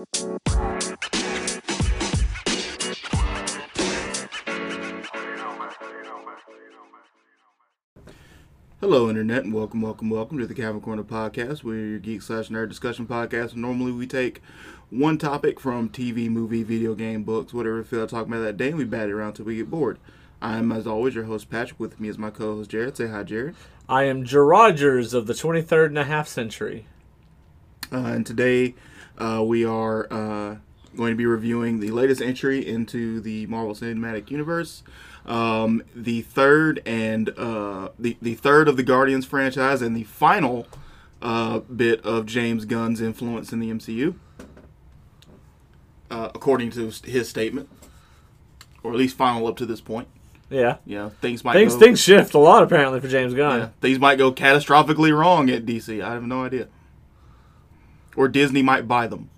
Hello, Internet, and welcome, welcome, welcome to the Cavern Corner Podcast. We're your geek slash nerd discussion podcast. Normally, we take one topic from TV, movie, video game, books, whatever we talking about that day, and we bat it around till we get bored. I'm, as always, your host, Patrick. With me is my co host, Jared. Say hi, Jared. I am Gerrogers of the 23rd and a half century. Uh, and today, uh, we are uh, going to be reviewing the latest entry into the Marvel Cinematic Universe. Um, the third and uh, the the third of the Guardians franchise, and the final uh, bit of James Gunn's influence in the MCU, uh, according to his statement, or at least final up to this point. Yeah. Yeah, things might Things go, things shift a lot apparently for James Gunn. yeah, things might go catastrophically wrong at DC. I have no idea, or Disney might buy them.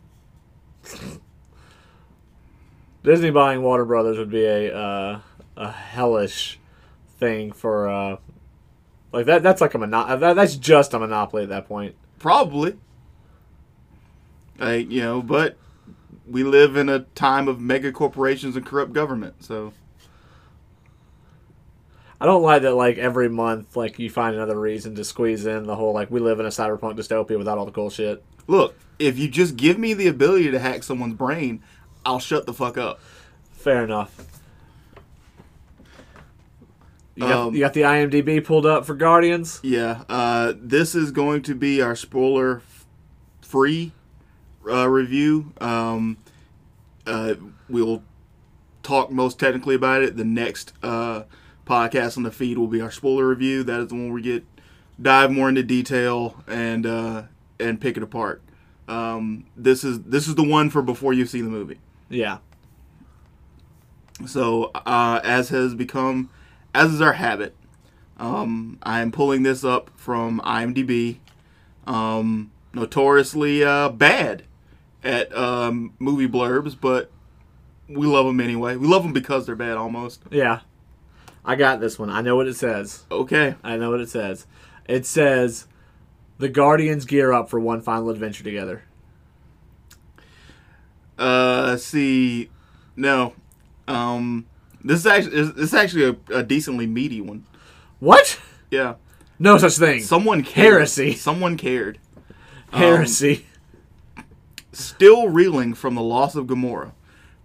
Disney buying Warner Brothers would be a uh, a hellish thing for uh, like that. That's like a mono- that, That's just a monopoly at that point. Probably. Like, you know, but we live in a time of mega corporations and corrupt government, so I don't like that. Like every month, like you find another reason to squeeze in the whole like we live in a cyberpunk dystopia without all the cool shit. Look, if you just give me the ability to hack someone's brain, I'll shut the fuck up. Fair enough. You got, Um, you got the IMDb pulled up for Guardians. Yeah, uh, this is going to be our spoiler free uh, review. Um, uh, we'll talk most technically about it. The next uh, podcast on the feed will be our spoiler review. That is the one where we get dive more into detail and uh, and pick it apart. Um, this is this is the one for before you've seen the movie. Yeah. So, uh, as has become, as is our habit, um, I am pulling this up from IMDb. Um, notoriously uh, bad at um, movie blurbs, but we love them anyway. We love them because they're bad almost. Yeah. I got this one. I know what it says. Okay. I know what it says. It says the Guardians gear up for one final adventure together. Uh, see, no. Um, this is actually this is actually a, a decently meaty one. What? Yeah. No such thing. Someone cared. Heresy. Someone cared. Heresy. Still reeling from the loss of Gamora,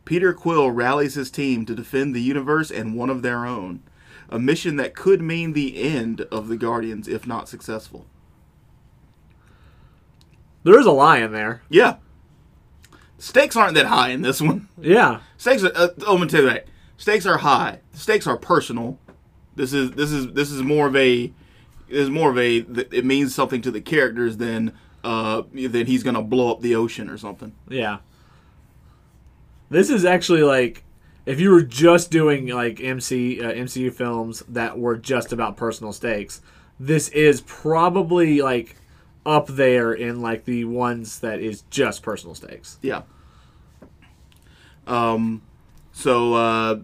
Peter Quill rallies his team to defend the universe and one of their own, a mission that could mean the end of the Guardians if not successful. There is a lie in there. Yeah. Stakes aren't that high in this one. Yeah. Stakes are uh, oh, me tell you that. Stakes are high. Stakes are personal. This is this is this is more of a is more of a it means something to the characters than uh than he's going to blow up the ocean or something. Yeah. This is actually like if you were just doing like MC uh, MCU films that were just about personal stakes, this is probably like up there in like the ones that is just personal stakes. Yeah. Um. So, uh,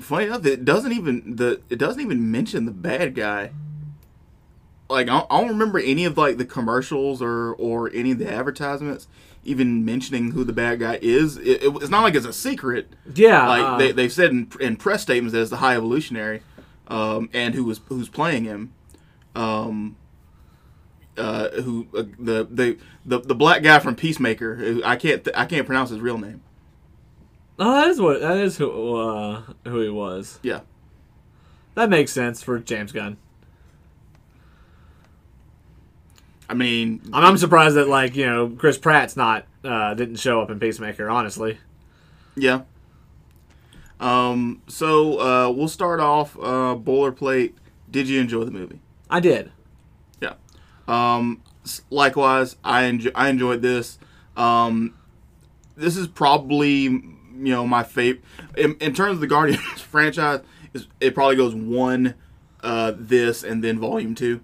funny enough, it doesn't even the it doesn't even mention the bad guy. Like I don't, I don't remember any of like the commercials or or any of the advertisements even mentioning who the bad guy is. It, it- it's not like it's a secret. Yeah. Like uh, they they've said in, in press statements that it's the High Evolutionary, um, and who was who's playing him. Um, uh, who uh, the, the the the black guy from Peacemaker? Who I can't th- I can't pronounce his real name. oh, that is what that is who uh, who he was. Yeah, That makes sense for James Gunn. I mean, I'm, I'm surprised that like you know Chris Pratt's not uh, didn't show up in Peacemaker. Honestly, yeah. Um, so uh, we'll start off uh, boilerplate. Did you enjoy the movie? I did. Um, likewise, I enjoy, I enjoyed this. Um, this is probably you know my favorite in, in terms of the Guardians franchise. Is it probably goes one, uh, this and then Volume Two,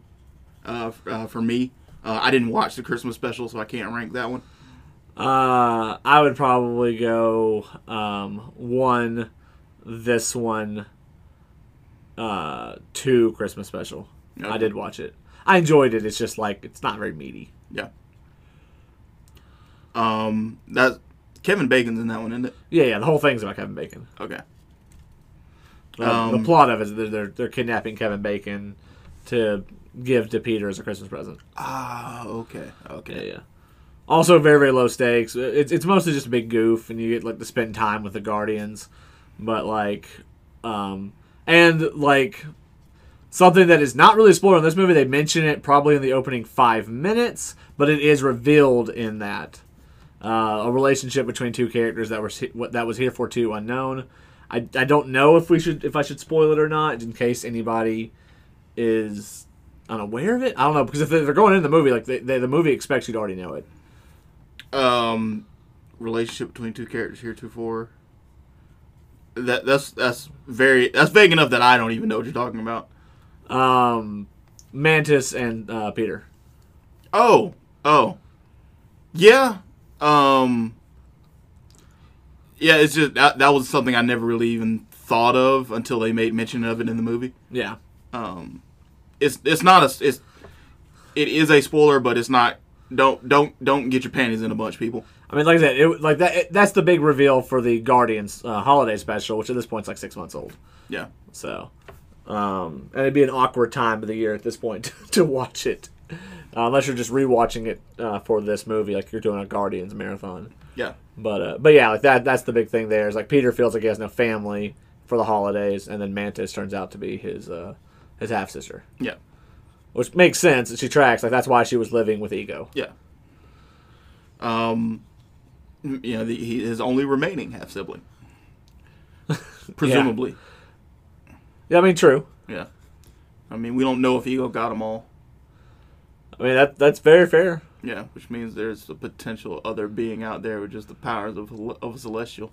uh, uh, for me. Uh, I didn't watch the Christmas special, so I can't rank that one. Uh, I would probably go um, one, this one, uh, two Christmas special. I did watch it. I enjoyed it. It's just like it's not very meaty. Yeah. Um, that Kevin Bacon's in that one, isn't it? Yeah, yeah. The whole thing's about Kevin Bacon. Okay. Uh, the Um, plot of it is they're, they're kidnapping Kevin Bacon to give to Peter as a Christmas present. Ah, okay, Yeah, okay. yeah. Also, very very low stakes. It's it's mostly just a big goof, and you get like to spend time with the Guardians, but like, um, and like something that is not really a spoiler in this movie. They mention it probably in the opening five minutes, but it is revealed in that uh, a relationship between two characters that was that was here for two unknown. I, I don't know if we should if I should spoil it or not in case anybody is unaware of it. I don't know because if they're going in the movie like they, they, the movie expects you to already know it. Um, relationship between two characters here, two four. That that's that's very that's vague enough that I don't even know what you're talking about. Um, Mantis and uh, Peter. Oh, oh, yeah. Um, yeah. It's just that that was something I never really even thought of until they made mention of it in the movie. Yeah, Um, it's it's not a it's it is a spoiler, but it's not. Don't don't don't get your panties in a bunch, people. I mean like I said, it, like that. It, that's the big reveal for the Guardians uh, holiday special, which at this point is like six months old. Yeah. So, um, and it'd be an awkward time of the year at this point to watch it, uh, unless you're just rewatching it uh, for this movie, like you're doing a Guardians marathon. Yeah. But uh, but yeah, like that. That's the big thing. There is like Peter feels like he has no family for the holidays, and then Mantis turns out to be his uh, his half sister, Yeah. which makes sense. She tracks. Like that's why she was living with Ego. Yeah. Um, you know, the, he his only remaining half sibling, presumably. Yeah, I mean, true. Yeah. I mean, we don't know if Ego got them all. I mean that that's very fair. Yeah, which means there's a potential other being out there with just the powers of of a celestial.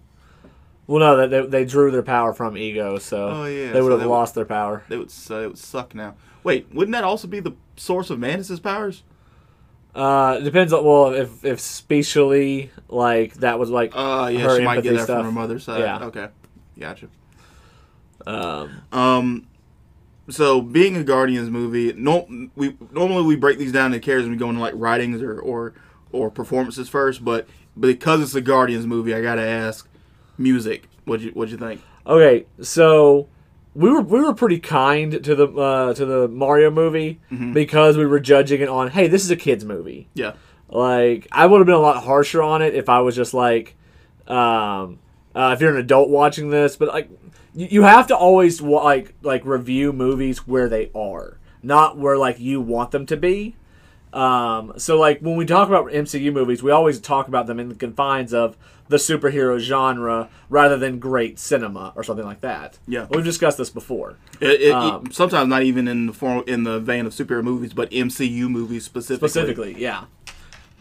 Well, no, that they, they drew their power from Ego, so Oh, yeah, they would so have they would- lost their power. They would it would suck now. Wait, wouldn't that also be the source of Mantis's powers? Uh, it depends on well if if spatially like that was like Uh, yeah, she might get that stuff. from her mother's side. Yeah. Okay, gotcha. Um, Um, so being a Guardians movie, no, we normally we break these down into characters and we go into like writings or or or performances first, but because it's a Guardians movie, I gotta ask, music. What'd you what'd you think? okay, so we were we were pretty kind to the uh, to the Mario movie Mm-hmm. because we were judging it on hey this is a kids movie. Yeah, Like I would have been a lot harsher on it if I was just like, um, uh, if you're an adult watching this, but like you, you have to always like like review movies where they are, not where like you want them to be. Um, so like when we talk about MCU movies, we always talk about them in the confines of the superhero genre rather than great cinema or something like that. Yeah. we've discussed this before. it, it, Um, sometimes not even in the form in the vein of superhero movies, but MCU movies specifically. specifically yeah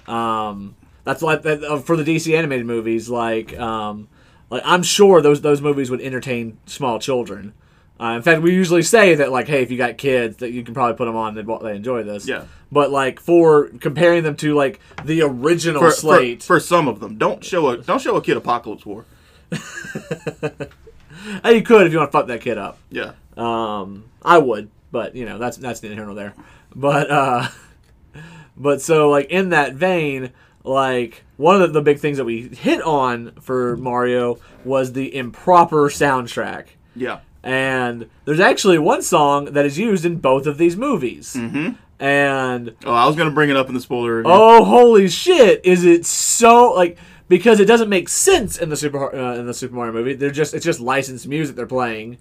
um that's like that uh, for the dc animated movies like um like i'm sure those those movies would entertain small children uh, in fact we usually say that like hey if you got kids that you can probably put them on and they enjoy this Yeah. but like for comparing them to like the original For, for, slate for some of them, don't show a don't show a kid Apokolips War. hey you could if you want to fuck that kid up Yeah, Um, I would, but you know that's that's the here nor there. But uh, but so like in that vein, like one of the, big things that we hit on for Mario was the improper soundtrack. yeah, And there's actually one song that is used in both of these movies. Mm-hmm. And Oh, I was gonna bring it up in the spoiler review. oh, holy shit! Is it so like because it doesn't make sense in the Super uh, in the Super Mario movie? They're just it's just licensed music they're playing,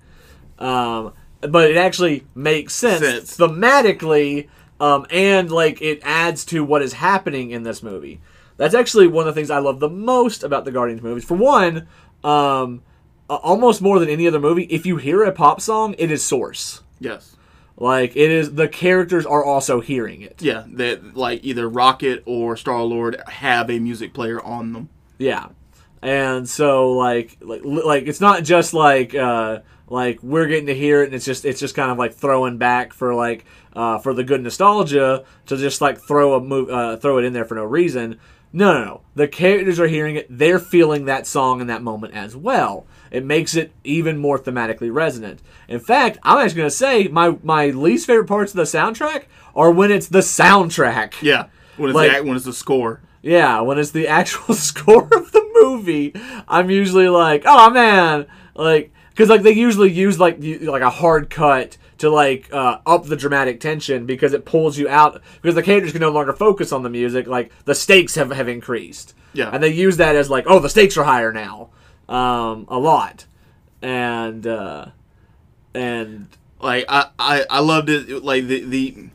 um, but it actually makes sense, Sense. thematically, um, and like it adds to what is happening in this movie. That's actually one of the things I love the most about the Guardians movies. For one, um, almost more than any other movie, if you hear a pop song, it is source. Yes. Like it is, the characters are also hearing it. Yeah, that like either Rocket or Star Lord have a music player on them. Yeah, and so like like like it's not just like uh like we're getting to hear it, and it's just it's just kind of like throwing back for like uh for the good nostalgia to just like throw a move uh, throw it in there for no reason. No, no, no. The characters are hearing it. They're feeling that song in that moment as well. It makes it even more thematically resonant. In fact, I'm actually going to say my my least favorite parts of the soundtrack are when it's the soundtrack. Yeah, when it's Like- the, when it's the score. Yeah, when it's the actual score of the movie, I'm usually like, oh man, like because like they usually use like like a hard cut to like uh, up the dramatic tension because it pulls you out because the characters can no longer focus on the music. Like the stakes have have increased. Yeah. and they use that as like, oh, the stakes are higher now, um, a lot, and uh, and like I, I I loved it like the the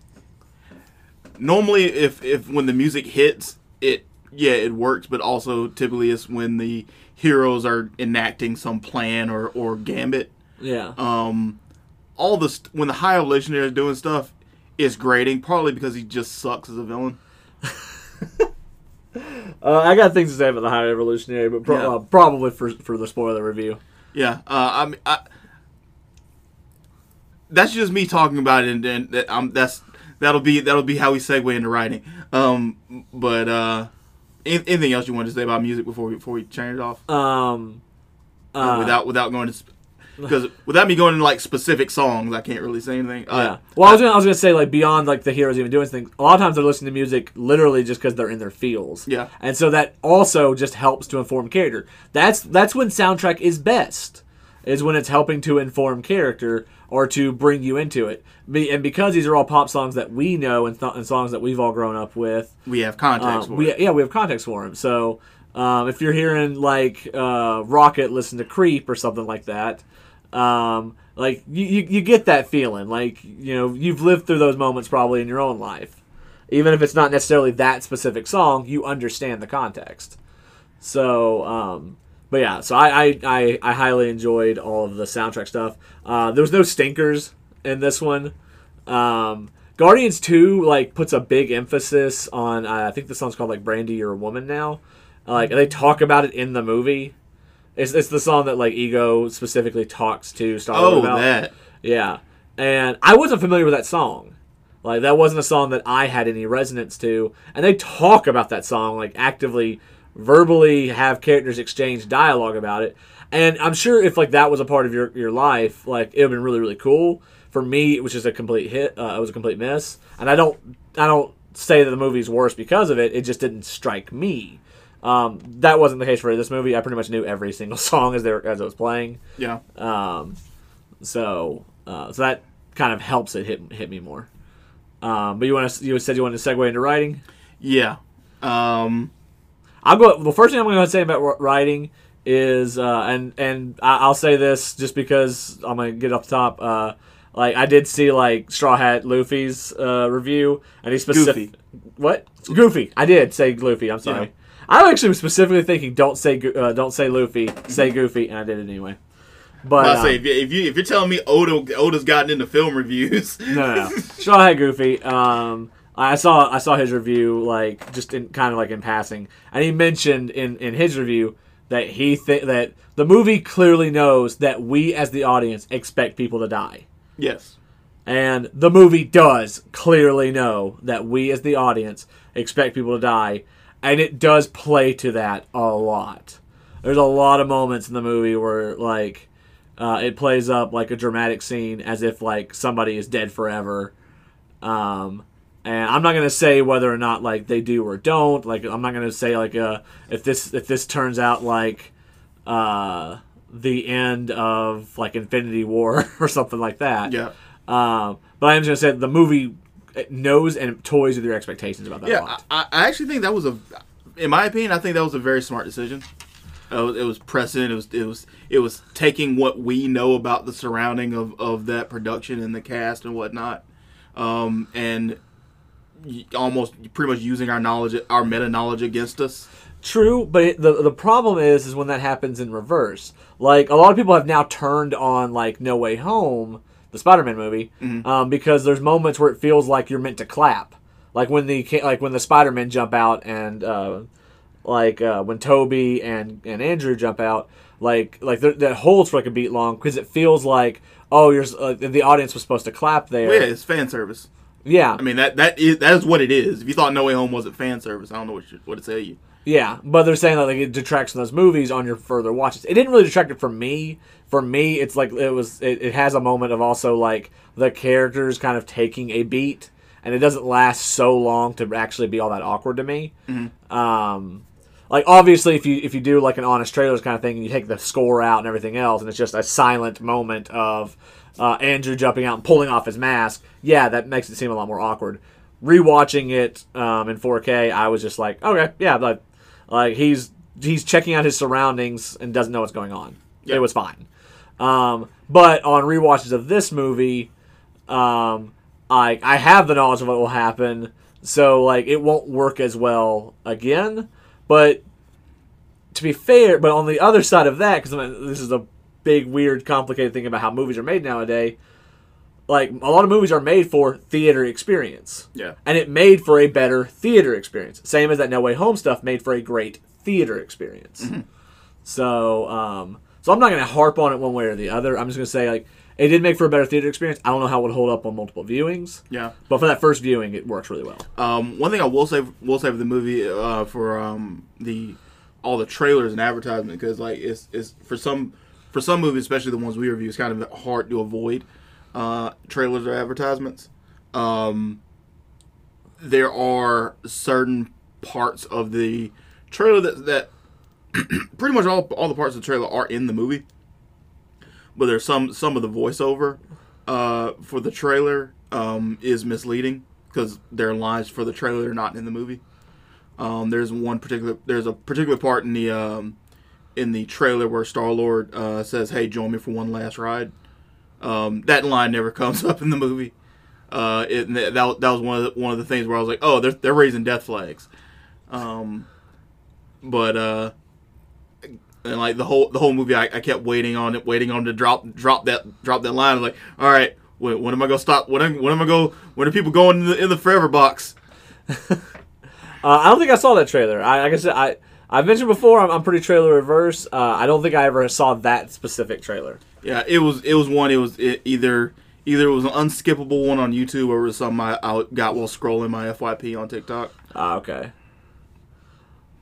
normally if if when the music hits it yeah it works but also typically it's when the heroes are enacting some plan or or gambit yeah. um all the st- when the high evolutionary is doing stuff is grating partly because he just sucks as a villain Uh, I got things to say about the High Evolutionary, but pro- Yeah. uh, probably for for the spoiler review. yeah uh I mean I that's just me talking about it and, and that, um, that's that'll be that'll be how we segue into writing um but uh an- anything else you want to say about music before we before we turn it off Um, uh, without without going to because without me going into like specific songs I can't really say anything yeah. uh, Well, I was gonna I was gonna say like beyond like the heroes even doing things. A lot of times they're listening to music literally just because they're in their feels. Yeah. and so that also just helps to inform character. That's that's when soundtrack is best. Is when it's helping to inform character or to bring you into it. Be, and because these are all pop songs that we know and, th- and songs that we've all grown up with, we have context Um, for we yeah we have context for him. So um, if you're hearing like uh, Rocket listen to Creep or something like that, um, like you, you you get that feeling. Like you know you've lived through those moments probably in your own life, even if it's not necessarily that specific song. You understand the context. So. Um, but yeah, so I, I, I, I highly enjoyed all of the soundtrack stuff. Uh, there was no stinkers in this one. Um, Guardians Two like puts a big emphasis on. Uh, I think the song's called like "Brandy, You're a Woman" now. Like they talk about it in the movie. It's, it's the song that like Ego specifically talks to Star Lord oh about. that Yeah, and I wasn't familiar with that song. Like that wasn't a song that I had any resonance to, and they talk about that song like actively, verbally have characters exchange dialogue about it. And I'm sure if like that was a part of your your life, like it would have been really really cool. For me, it was just a complete hit. Uh, it was a complete miss, and I don't I don't say that the movie's worse because of it. It just didn't strike me. Um, that wasn't the case for this movie. I pretty much knew every single song as they were, as it was playing. yeah Um, so uh, so that kind of helps it hit hit me more. Um, but you want to you said you wanted to segue into writing. yeah um I'll go. The first thing I'm going to say about writing is, uh, and and I'll say this just because I'm going to get off the top. Uh, like I did see like Straw Hat Luffy's uh, review, and he specific. Goofy. What? Goofy. I did say Luffy. I'm sorry. I actually was specifically thinking don't say uh, don't say Luffy, say Goofy, and I did it anyway. But I um, say if you, if you if you're telling me Oda Oda's gotten into film reviews no, no, no. Straw Hat Goofy. Um, I saw I saw his review like just in kind of like in passing, and he mentioned in in his review that he th- that the movie clearly knows that we as the audience expect people to die, yes and the movie does clearly know that we as the audience expect people to die, and it does play to that a lot. There's a lot of moments in the movie where like uh, it plays up like a dramatic scene as if like somebody is dead forever. Um, and I'm not gonna say whether or not like they do or don't. Like I'm not gonna say like uh, if this if this turns out like uh, the end of like Infinity War or something like that. yeah Um, but I'm just gonna say the movie knows and toys with your expectations about that yeah. I, I actually think that was a in my opinion I think that was a very smart decision uh, it was precedent it was it was it was taking what we know about the surrounding of of that production and the cast and whatnot um and almost pretty much using our knowledge our meta knowledge against us True, but it, the the problem is is when that happens in reverse. Like a lot of people have now turned on like No Way Home, the Spider-Man movie, um, because there's moments where it feels like you're meant to clap, like when the like when the Spider-Man jump out and uh, like uh, when Tobey and and Andrew jump out, like like that that holds for like a beat long because it feels like oh you're uh, the audience was supposed to clap there. Well, yeah it's fan service. Yeah, I mean that that is that is what it is. If you thought No Way Home wasn't fan service I don't know what you, what to tell you Yeah, but they're saying that like it detracts from those movies on your further watches. It didn't really detract it from me. For me, it's like it was. It, it has a moment of also like the characters kind of taking a beat and it doesn't last so long to actually be all that awkward to me. Um, like obviously, if you if you do like an honest trailers kind of thing, and you take the score out and everything else, and it's just a silent moment of uh, Andrew jumping out and pulling off his mask, yeah, that makes it seem a lot more awkward. Rewatching it um, in 4K, I was just like, okay, yeah, like, like he's he's checking out his surroundings and doesn't know what's going on. Yeah. It was fine. Um, but on rewatches of this movie, um, I I have the knowledge of what will happen, so like it won't work as well again. But to be fair, but on the other side of that, because this is a big, weird, complicated thing about how movies are made nowadays. Like a lot of movies are made for theater experience, Yeah. and it made for a better theater experience. Same as that No Way Home stuff made for a great theater experience. So, um, so I'm not going to harp on it one way or the other. I'm just going to say like it did make for a better theater experience. I don't know how it would hold up on multiple viewings, Yeah. but for that first viewing, it works really well. Um, one thing I will say will say for the movie uh, for um, the all the trailers and advertisement because like it's, it's for some for some movies especially the ones we review it's kind of hard to avoid uh, trailers or advertisements. Um, there are certain parts of the trailer that that pretty much all all the parts of the trailer are in the movie, but there's some some of the voiceover uh, for the trailer um, is misleading because their lines for the trailer are not in the movie. Um, there's one particular there's a particular part in the um, in the trailer where Star Lord uh, says, "Hey, join me for one last ride." Um, that line never comes up in the movie. Uh, it, that, that was one of the, one of the things where I was like, "Oh, they're they're raising death flags," um, but uh, and like the whole the whole movie, I, I kept waiting on it, waiting on to drop drop that drop that line. I'm like, all right, when, when am I gonna stop? When when am I go? When are people going in the, in the forever box? Uh, I don't think I saw that trailer. I, like I said, I I mentioned before, I'm, I'm pretty trailer reverse. Uh, I don't think I ever saw that specific trailer. Yeah, it was it was one. It was it, either either it was an unskippable one on YouTube or it was something I, I got while scrolling my FYP on TikTok. Ah, okay.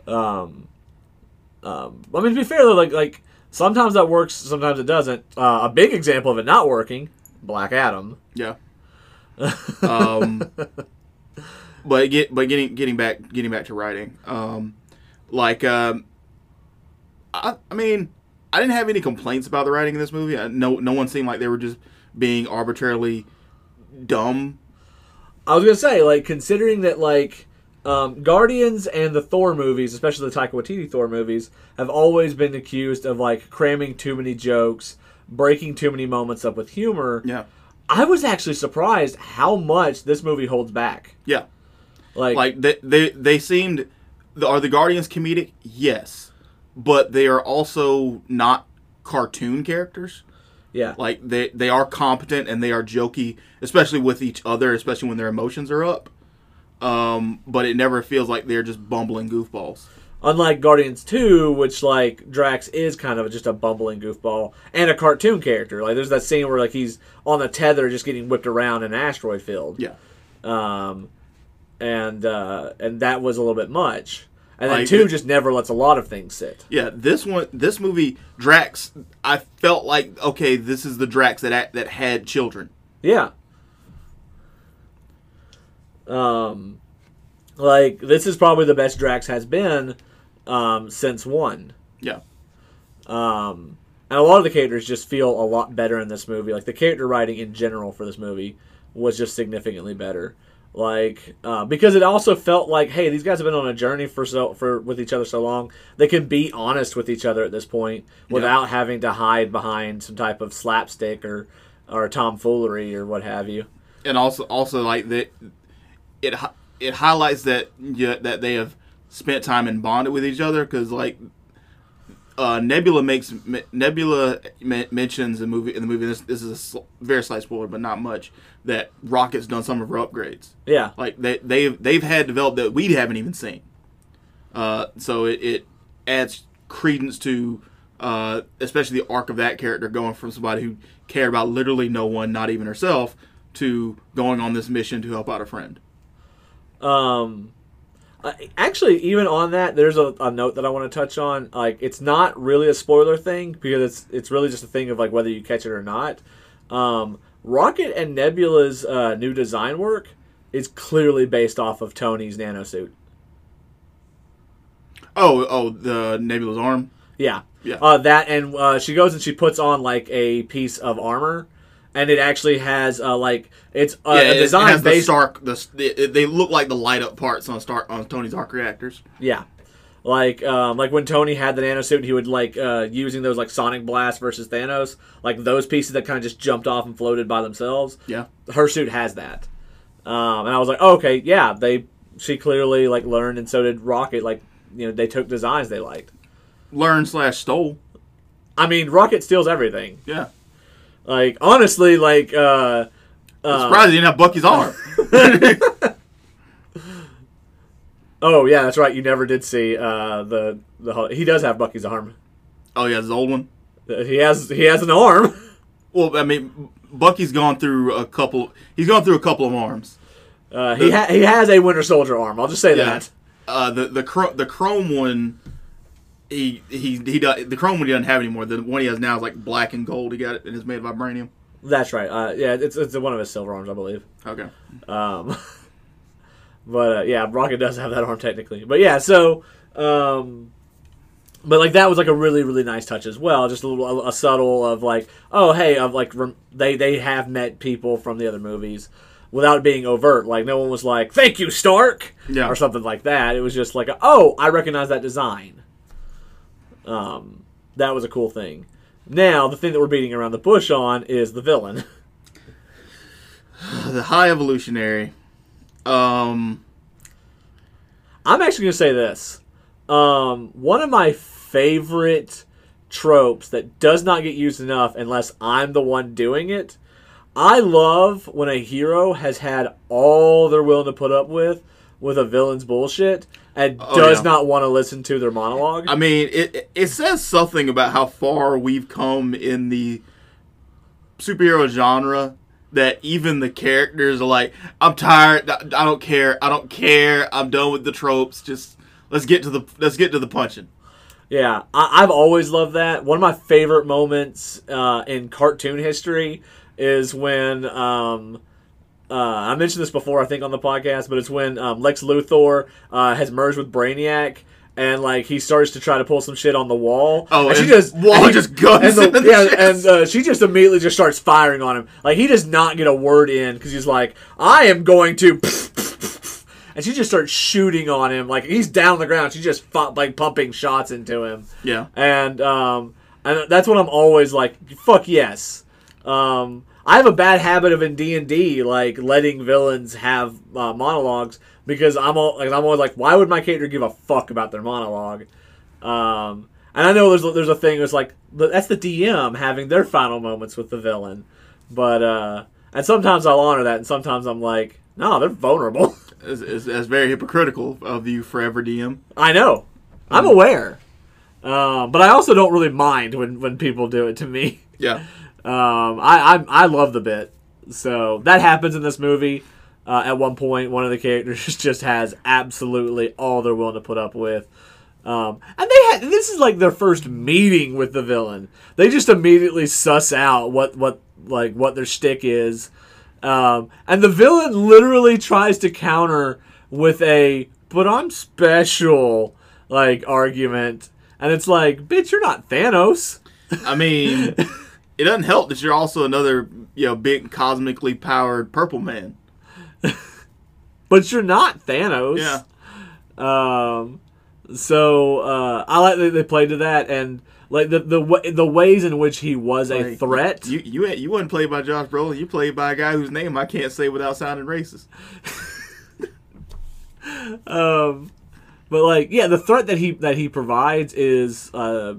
Um, um, I mean, to be fair though, like like sometimes that works, sometimes it doesn't. Uh, a big example of it not working, Black Adam. Yeah. um, but get but getting getting back getting back to writing, um, like um, I I mean I didn't have any complaints about the writing in this movie. I, no no one seemed like they were just being arbitrarily dumb. I was gonna say, like, considering that, like, um, Guardians and the Thor movies, especially the Taika Waititi Thor movies, have always been accused of like cramming too many jokes, breaking too many moments up with humor. Yeah. I was actually surprised how much this movie holds back. Yeah. Like, Like they they, they seemed are the Guardians comedic? Yes. But they are also not cartoon characters. yeah, Like they they are competent and they are jokey, especially with each other, especially when their emotions are up. Um, but it never feels like they're just bumbling goofballs. unlike Guardians Two, which like Drax is kind of just a bumbling goofball and a cartoon character. Like, there's that scene where like he's on the tether, just getting whipped around in an asteroid field. Yeah. um, and uh, and that was a little bit much. And then Like two just never lets a lot of things sit. Yeah, this one, this movie, Drax. I felt like okay, this is the Drax that that had children. Yeah. Um, like this is probably the best Drax has been um, since one. Yeah, Um, and a lot of the characters just feel a lot better in this movie. Like the character writing in general for this movie was just significantly better. Like uh, because it also felt like, hey, these guys have been on a journey for so for with each other so long. They can be honest with each other at this point without having to hide behind some type of slapstick or or tomfoolery or what have you. and also also like that, it it highlights that yeah, that they have spent time and bonded with each other because like. Uh, Nebula makes Nebula me- mentions the movie in the movie. This, this is a sl- very slight spoiler, but not much. That Rocket's done some of her upgrades. Yeah, like they they've they've had developed that we haven't even seen. Uh, so it, it adds credence to uh, especially the arc of that character going from somebody who cared about literally no one, not even herself, to going on this mission to help out a friend. Um, uh, actually, even on that, there's a, a note that I want to touch on. Like, it's not really a spoiler thing because it's it's really just a thing of like whether you catch it or not. Um, Rocket and Nebula's uh, new design work is clearly based off of Tony's nano suit. Oh, oh, the Nebula's arm. Yeah. Yeah. Uh, that and uh, she goes and she puts on like a piece of armor, and it actually has uh, like it's uh, yeah, a it- design it has the based. Stark. The, the they look like the light up parts on Stark on Tony's arc reactors. Yeah. Like um, like when Tony had the nano nanosuit, he would like uh, using those like Sonic Blast versus Thanos, like those pieces that kind of just jumped off and floated by themselves. Yeah. Her suit has that, um, and I was like, oh, okay, yeah, they she clearly like learned, and so did Rocket. Like you know, they took designs they liked. Learn slash stole. I mean, Rocket steals everything. Yeah. Like honestly, like uh, uh, surprised he didn't have Bucky's arm. oh yeah, that's right. You never did see uh, the the he does have Bucky's arm. oh yeah, his old one. He has he has an arm. Well, I mean, Bucky's gone through a couple. He's gone through a couple of arms. Uh, he ha- he has a Winter Soldier arm. I'll just say Yeah. that. Uh, the the the chrome one, he he he does, the chrome one he doesn't have anymore. The one he has now is like black and gold. He got it and it's made of vibranium. That's right. Uh, yeah, it's it's one of his silver arms, I believe. Okay. Um, but uh, yeah, Rocket does have that arm technically. But yeah, so um, but like that was like a really really nice touch as well. Just a little a, a subtle of like, oh hey, of like rem- they they have met people from the other movies without being overt. Like no one was like, thank you Stark, Yeah. or something like that. It was just like, oh, I recognize that design. Um, that was a cool thing. Now the thing that we're beating around the bush on is the villain. The High Evolutionary. Um. I'm actually going to say this. Um, one of my favorite tropes that does not get used enough unless I'm the one doing it. I love when a hero has had all they're willing to put up with with a villain's bullshit and Oh, does yeah. not want to listen to their monologue. I mean, it it says something about how far we've come in the superhero genre that even the characters are like, "I'm tired. I I don't care. I don't care. I'm done with the tropes. Just let's get to the let's get to the punching." Yeah, I, I've always loved that. One of my favorite moments uh, in cartoon history is when um, uh, I mentioned this before, I think, on the podcast, but it's when um, Lex Luthor uh, has merged with Brainiac. And like he starts to try to pull some shit on the wall. Oh, and she just Wall and he- just guns and the, yeah, and uh, she just immediately just starts firing on him. Like he does not get a word in because he's like, I am going to, and she just starts shooting on him. Like he's down on the ground. She just fu- like pumping shots into him Yeah. and um, and that's what I'm always like. Fuck yes. Um, I have a bad habit of in D and D like letting villains have uh, monologues because I'm all, like I'm always like, why would my character give a fuck about their monologue? Um, and I know there's there's a thing that's like that's the DM having their final moments with the villain, but uh, and sometimes I'll honor that, and sometimes I'm like, no, they're vulnerable. It's, it's, it's very hypocritical of you, forever DM. I know. I'm aware. Um, but I also don't really mind when, when people do it to me. Yeah. Um, I, I I love the bit. So that happens in this movie. Uh, at one point, one of the characters just has absolutely all they're willing to put up with. Um, and they had this is like their first meeting with the villain. They just immediately suss out what what like what their stick is. Um, and the villain literally tries to counter with a "but I'm special" like argument, and it's like, "Bitch, you're not Thanos." I mean, it doesn't help that you're also another, you know, big cosmically powered purple man. but you're not Thanos. Yeah. Um, so uh, I like that they played to that and like the the the ways in which he was a Like, threat. You you you wasn't played by Josh Brolin. You played by a guy whose name I can't say without sounding racist. um, but like yeah, the threat that he that he provides is uh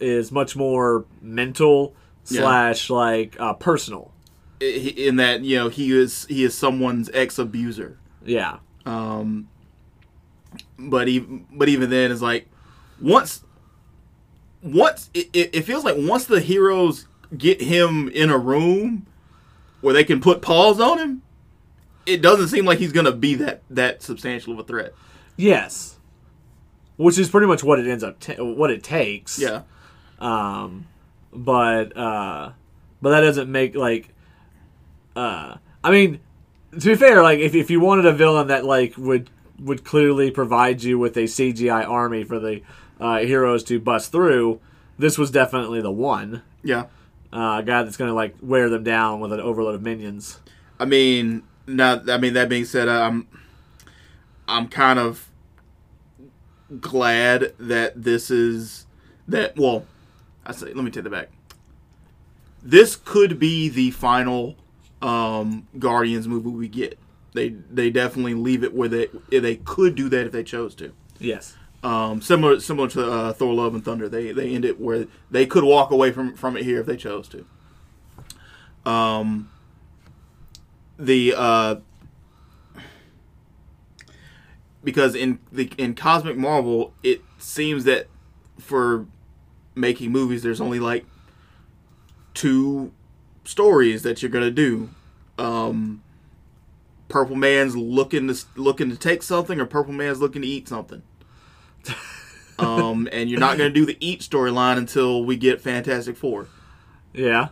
is much more mental Yeah. slash like uh, personal. In that you know he is he is someone's ex abuser. Yeah. Um, but even but even then, it's like once once it, it, it feels like once the heroes get him in a room where they can put paws on him, it doesn't seem like he's gonna be that that substantial of a threat. Yes. Which is pretty much what it ends up ta- what it takes. Yeah, um but uh but that doesn't make like uh i mean to be fair, like if, if you wanted a villain that like would would clearly provide you with a CGI army for the uh, heroes to bust through, this was definitely the one. Yeah. Uh, a guy that's gonna like wear them down with an overload of minions. I mean, not. I mean, that being said, I'm, I'm kind of glad that this is that. Well, I say, let me take that back. This could be the final um, Guardians movie we get. They they definitely leave it where they they could do that if they chose to. Yes. Um, similar similar to uh, Thor: Love and Thunder, they they end it where they could walk away from from it here if they chose to. Um, the uh, because in the in Cosmic Marvel, it seems that for making movies, there's only like two stories that you're gonna do. Um, Purple Man's looking to looking to take something, or Purple Man's looking to eat something. um, and you're not going to do the eat storyline until we get Fantastic Four. Yeah.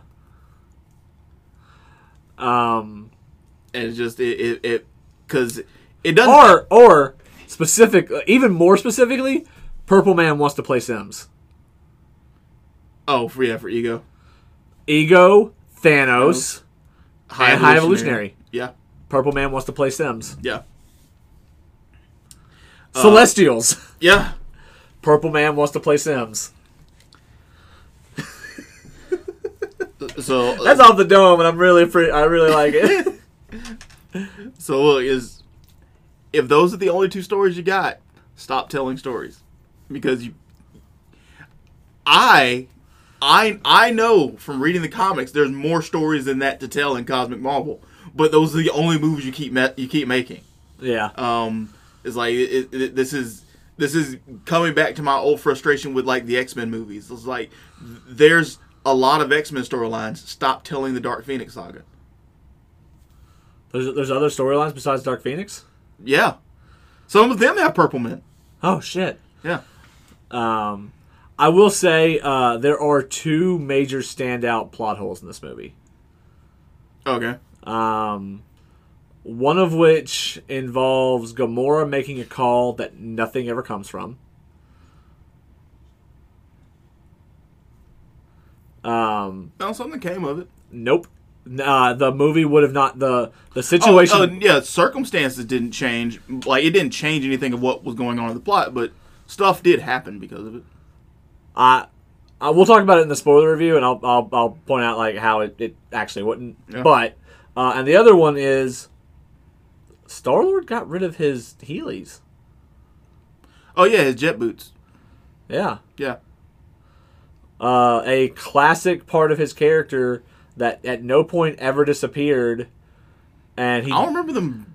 Um, and it's just it it it because it doesn't. or or specific, even more specifically, Purple Man wants to play Sims. Oh, for yeah, for ego, Ego, Thanos, and High Evolutionary. Yeah, Purple Man wants to play Sims. yeah, uh, Celestials. yeah. Purple Man wants to play Sims. So uh, That's off the dome, and I'm really free. I really like it. so look is if those are the only two stories you got, stop telling stories because you. I, I, I know from reading the comics, there's more stories than that to tell in Cosmic Marvel, but those are the only movies you keep ma- you keep making. yeah. um is like it, it, this is this is coming back to my old frustration with like the x-men movies it's like there's a lot of x-men storylines stop telling the dark phoenix saga There's, there's other storylines besides Dark Phoenix. yeah some of them have purple men Oh shit. yeah Um, I will say uh, there are two major standout plot holes in this movie. okay Um, one of which involves Gamora making a call that nothing ever comes from. Um, no something came of it nope. Uh, the movie would have not the the situation. oh, uh, yeah circumstances didn't change like it didn't change anything of what was going on in the plot but stuff did happen because of it I, I we'll talk about it in the spoiler review, and I'll I'll, I'll point out like how it, it actually wouldn't. Yeah. But uh, and the other one is Star Lord got rid of his Heelys. oh yeah his jet boots Yeah, yeah uh, a classic part of his character that at no point ever disappeared, and he i don't remember them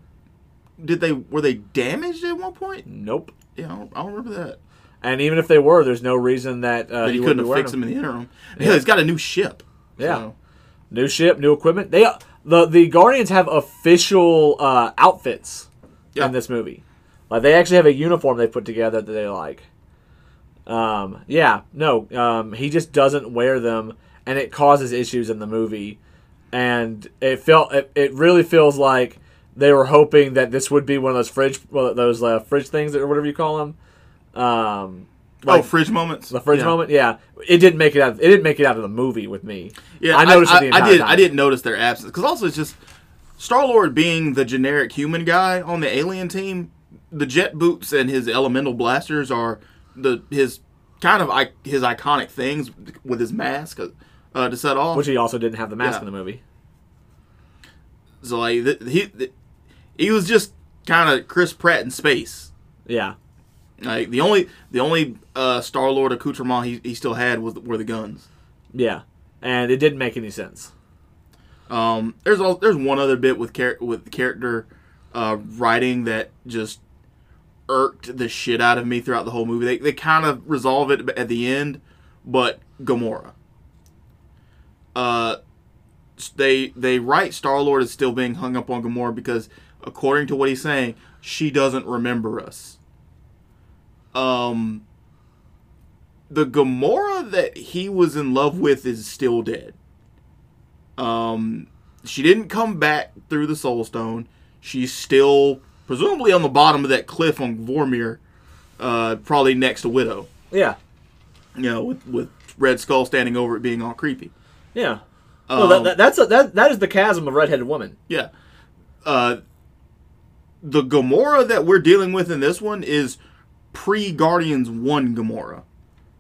did they were they damaged at one point nope. yeah i don't, I don't remember that And even if they were, there's no reason that uh, But he he wouldn't couldn't have fixed them. them in the interim. Yeah, he's got a new ship. Yeah. So, New ship, new equipment. They the the Guardians have official uh, outfits Yeah. in this movie. Like they actually have a uniform they put together that they like. Um, yeah, no, um, he just doesn't wear them, and it causes issues in the movie. And it felt it, it really feels like they were hoping that this would be one of those fridge well, those uh, fridge things or whatever you call them. Um, oh, fridge moments. the fridge yeah. moment, yeah, it didn't make it out. It didn't make it out of the movie with me. Yeah, I noticed I, the I did. time. I didn't notice their absence because also it's just Star Lord being the generic human guy on the alien team. The jet boots and his elemental blasters are the his kind of I, his iconic things with his mask uh, to set off. Which he also didn't have the mask Yeah. in the movie. so like th- he th- he was just kind of Chris Pratt in space. Yeah. Like the only the only uh, Star Lord accoutrement he, he still had was were the guns. Yeah. And it didn't make any sense. Um, there's all, there's one other bit with char- with the character uh, writing that just irked the shit out of me throughout the whole movie. They they kind of resolve it at the end, but Gamora. Uh, they they write Star Lord is still being hung up on Gamora because according to what he's saying, she doesn't remember us. Um. The Gamora that he was in love with is still dead. Um, she didn't come back through the Soul Stone. she's still presumably on the bottom of that cliff on Vormir, uh, probably next to Widow. Yeah. You know, with with Red Skull standing over it, being all creepy. Yeah. no, that, Um, that, that's a, that that is the chasm of redheaded woman. Yeah. Uh, the Gamora that we're dealing with in this one is pre Guardians One Gamora.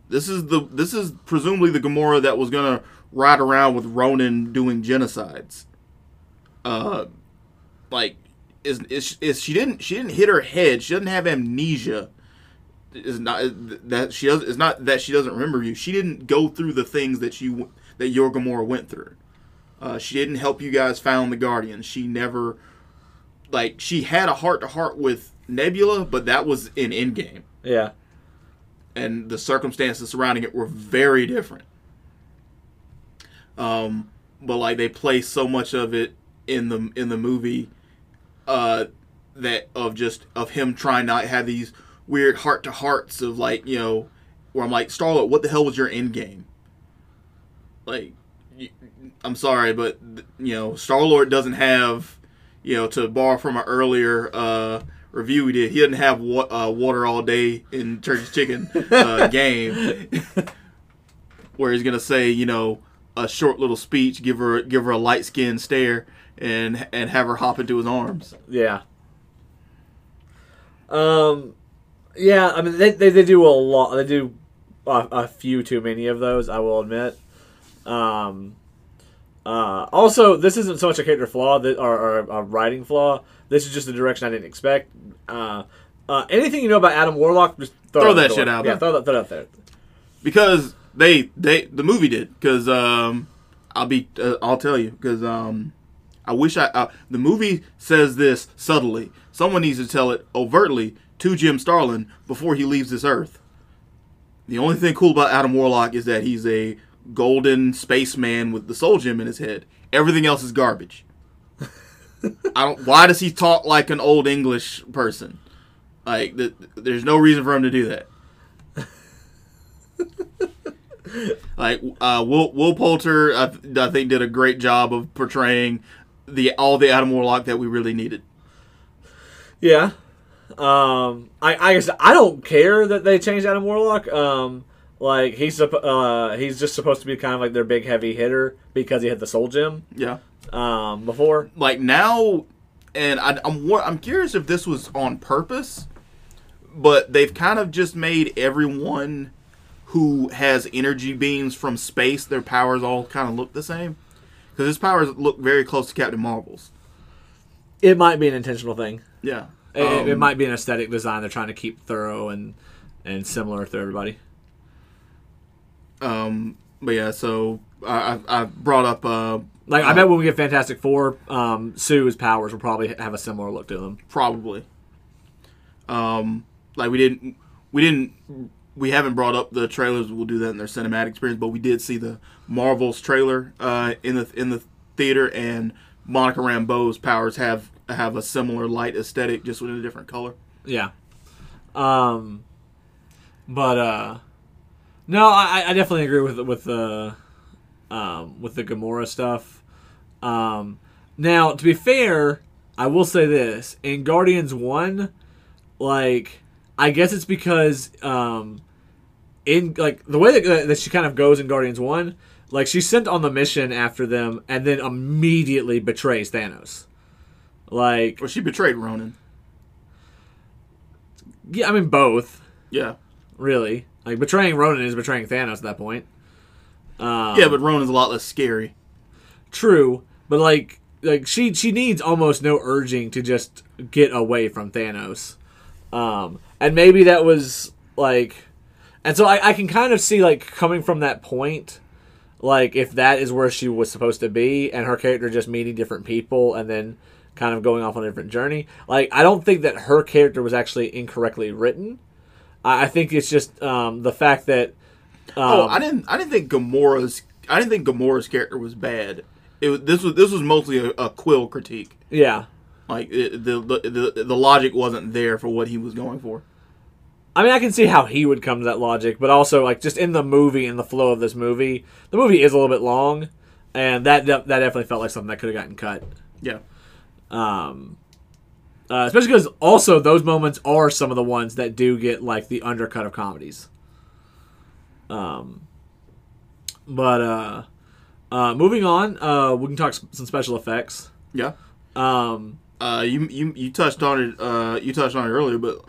This is the this is presumably the Gamora that was gonna ride around with Ronan doing genocides. Uh, like is is, is she didn't she didn't hit her head. She doesn't have amnesia. Is not that she does. It's not that she doesn't remember you. She didn't go through the things that you that your Gamora went through. Uh, she didn't help you guys found the Guardians. She never, like, she had a heart to heart with Nebula, but that was in Endgame, Yeah. and the circumstances surrounding it were very different. Um, but like they play so much of it in the in the movie, uh, that of just of him trying not have these weird heart to hearts of like you know, where I'm like Starlet, what the hell was your end game? Like, I'm sorry, but you know, Star Lord doesn't have, you know, to borrow from an earlier uh, review we did, he doesn't have wa- uh, water all day in Church's Chicken uh, game, where he's gonna say, you know, a short little speech, give her give her a light skinned stare, and and have her hop into his arms. Yeah. Um, yeah. I mean, they they, they do a lot. They do a, a few too many of those. I will admit. Um. Uh, also, this isn't so much a character flaw that, or, or a writing flaw. This is just a direction I didn't expect. Uh, uh, anything you know about Adam Warlock, just throw, Throw out that shit out Yeah, there. throw that, throw that out there. because they they the movie did because um I'll be uh, I'll tell you because um I wish I uh, the movie says this subtly someone needs to tell it overtly to Jim Starlin before he leaves this earth. The only thing cool about Adam Warlock is that he's a golden spaceman with the soul gem in his head. Everything else is garbage. I don't. Why does he talk like an old English person? Like, th- there's no reason for him to do that. like uh, Will Will Poulter, I, th- I think did a great job of portraying the all the Adam Warlock that we really needed. Yeah. Um, I I guess I don't care that they changed Adam Warlock. Um, like he's uh he's just supposed to be kind of like their big heavy hitter because he had the soul gem Yeah, um before. like now, and I, I'm I'm curious if this was on purpose, but they've kind of just made everyone who has energy beams from space their powers all kind of look the same because his powers look very close to Captain Marvel's. It might be an intentional thing. Yeah, It, it Um, might be an aesthetic design they're trying to keep thorough and and similar to everybody. Um, but yeah, so I, I brought up uh, Like I Uh, bet when we get Fantastic Four, um, Sue's powers will probably have a similar look to them. probably. Um, like we didn't we didn't we haven't brought up the trailers. We'll do that in their cinematic experience, but we did see the Marvels trailer uh, in the in the theater, and Monica Rambeau's powers have have a similar light aesthetic, just with a different color. Yeah. Um, but uh, no, I, I definitely agree with with the um, with the Gamora stuff. Um, now, to be fair, I will say this: in Guardians One, like I guess it's because um, in like the way that, that she kind of goes in Guardians One, like she's sent on the mission after them, and then immediately betrays Thanos. Like, Well, she betrayed Ronan. yeah, I mean both. Yeah, really. Like betraying Ronan is betraying Thanos at that point. Um, yeah, but Ronan's a lot less scary. true, but like like she she needs almost no urging to just get away from Thanos. Um, and maybe that was like, and so I, I can kind of see like coming from that point, like if that is where she was supposed to be, and her character just meeting different people and then kind of going off on a different journey. Like I don't think that her character was actually incorrectly written. I, I think it's just um, the fact that. Um, Oh, I didn't. I didn't think Gamora's. I didn't think Gamora's character was bad. It was, this was this was mostly a, a Quill critique. yeah. Like it, the, the the the logic wasn't there for what he was going for. I mean, I can see how he would come to that logic, but also like just in the movie, in the flow of this movie, the movie is a little bit long, and that that definitely felt like something that could have gotten cut. Yeah. Um, uh, especially because also those moments are some of the ones that do get like the undercut of comedies. Um, but uh, uh, moving on, uh, we can talk some special effects. Yeah. Um, Uh, you you you touched on it. Uh, you touched on it earlier, but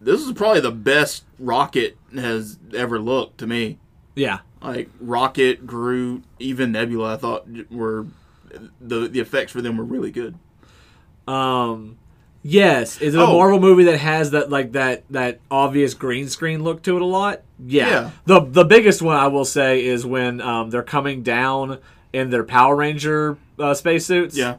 this is probably the best Rocket has ever looked to me. yeah, Like Rocket, Groot, even Nebula, I thought were the the effects for them were really good. Um, yes. Is it a Oh. Marvel movie that has that like that that obvious green screen look to it a lot? Yeah. Yeah. The the biggest one I will say is when um, they're coming down in their Power Ranger uh, spacesuits. Yeah,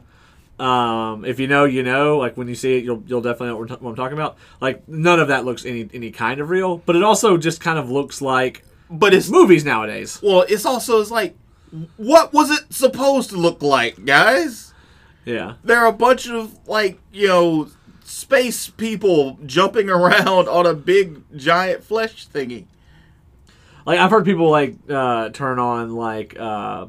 Um, if you know, you know. Like when you see it, you'll you'll definitely know what, we're what I'm talking about. Like none of that looks any any kind of real, but it also just kind of looks like but it's movies nowadays. well, it's also it's like, what was it supposed to look like, guys? Yeah. There are a bunch of like you know space people jumping around on a big giant flesh thingy. Like I've heard people like uh, turn on like uh,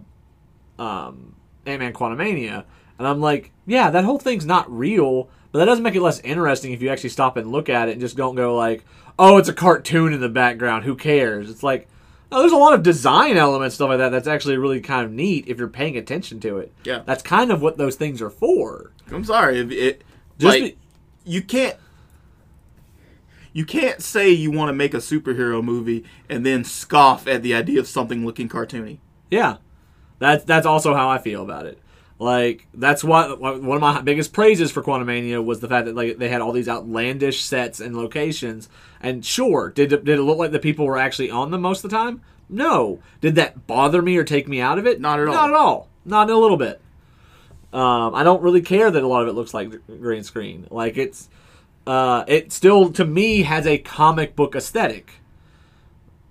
um, Ant Man Quantumania, and I'm like, yeah, that whole thing's not real, but that doesn't make it less interesting if you actually stop and look at it and just don't go like, oh, it's a cartoon in the background. Who cares? It's like, no, there's a lot of design elements stuff like that that's actually really kind of neat if you're paying attention to it. Yeah. that's kind of what those things are for. I'm sorry if it Just like be- you can't you can't say you want to make a superhero movie and then scoff at the idea of something looking cartoony. Yeah, that's that's also how I feel about it. Like that's what one of my biggest praises for Quantumania was the fact that like they had all these outlandish sets and locations. And sure, did it, did it look like the people were actually on them most of the time? No. Did that bother me or take me out of it? Not at all. Not at all. Not a little bit. Um, I don't really care that a lot of it looks like green screen. Like it's, uh, it still to me has a comic book aesthetic.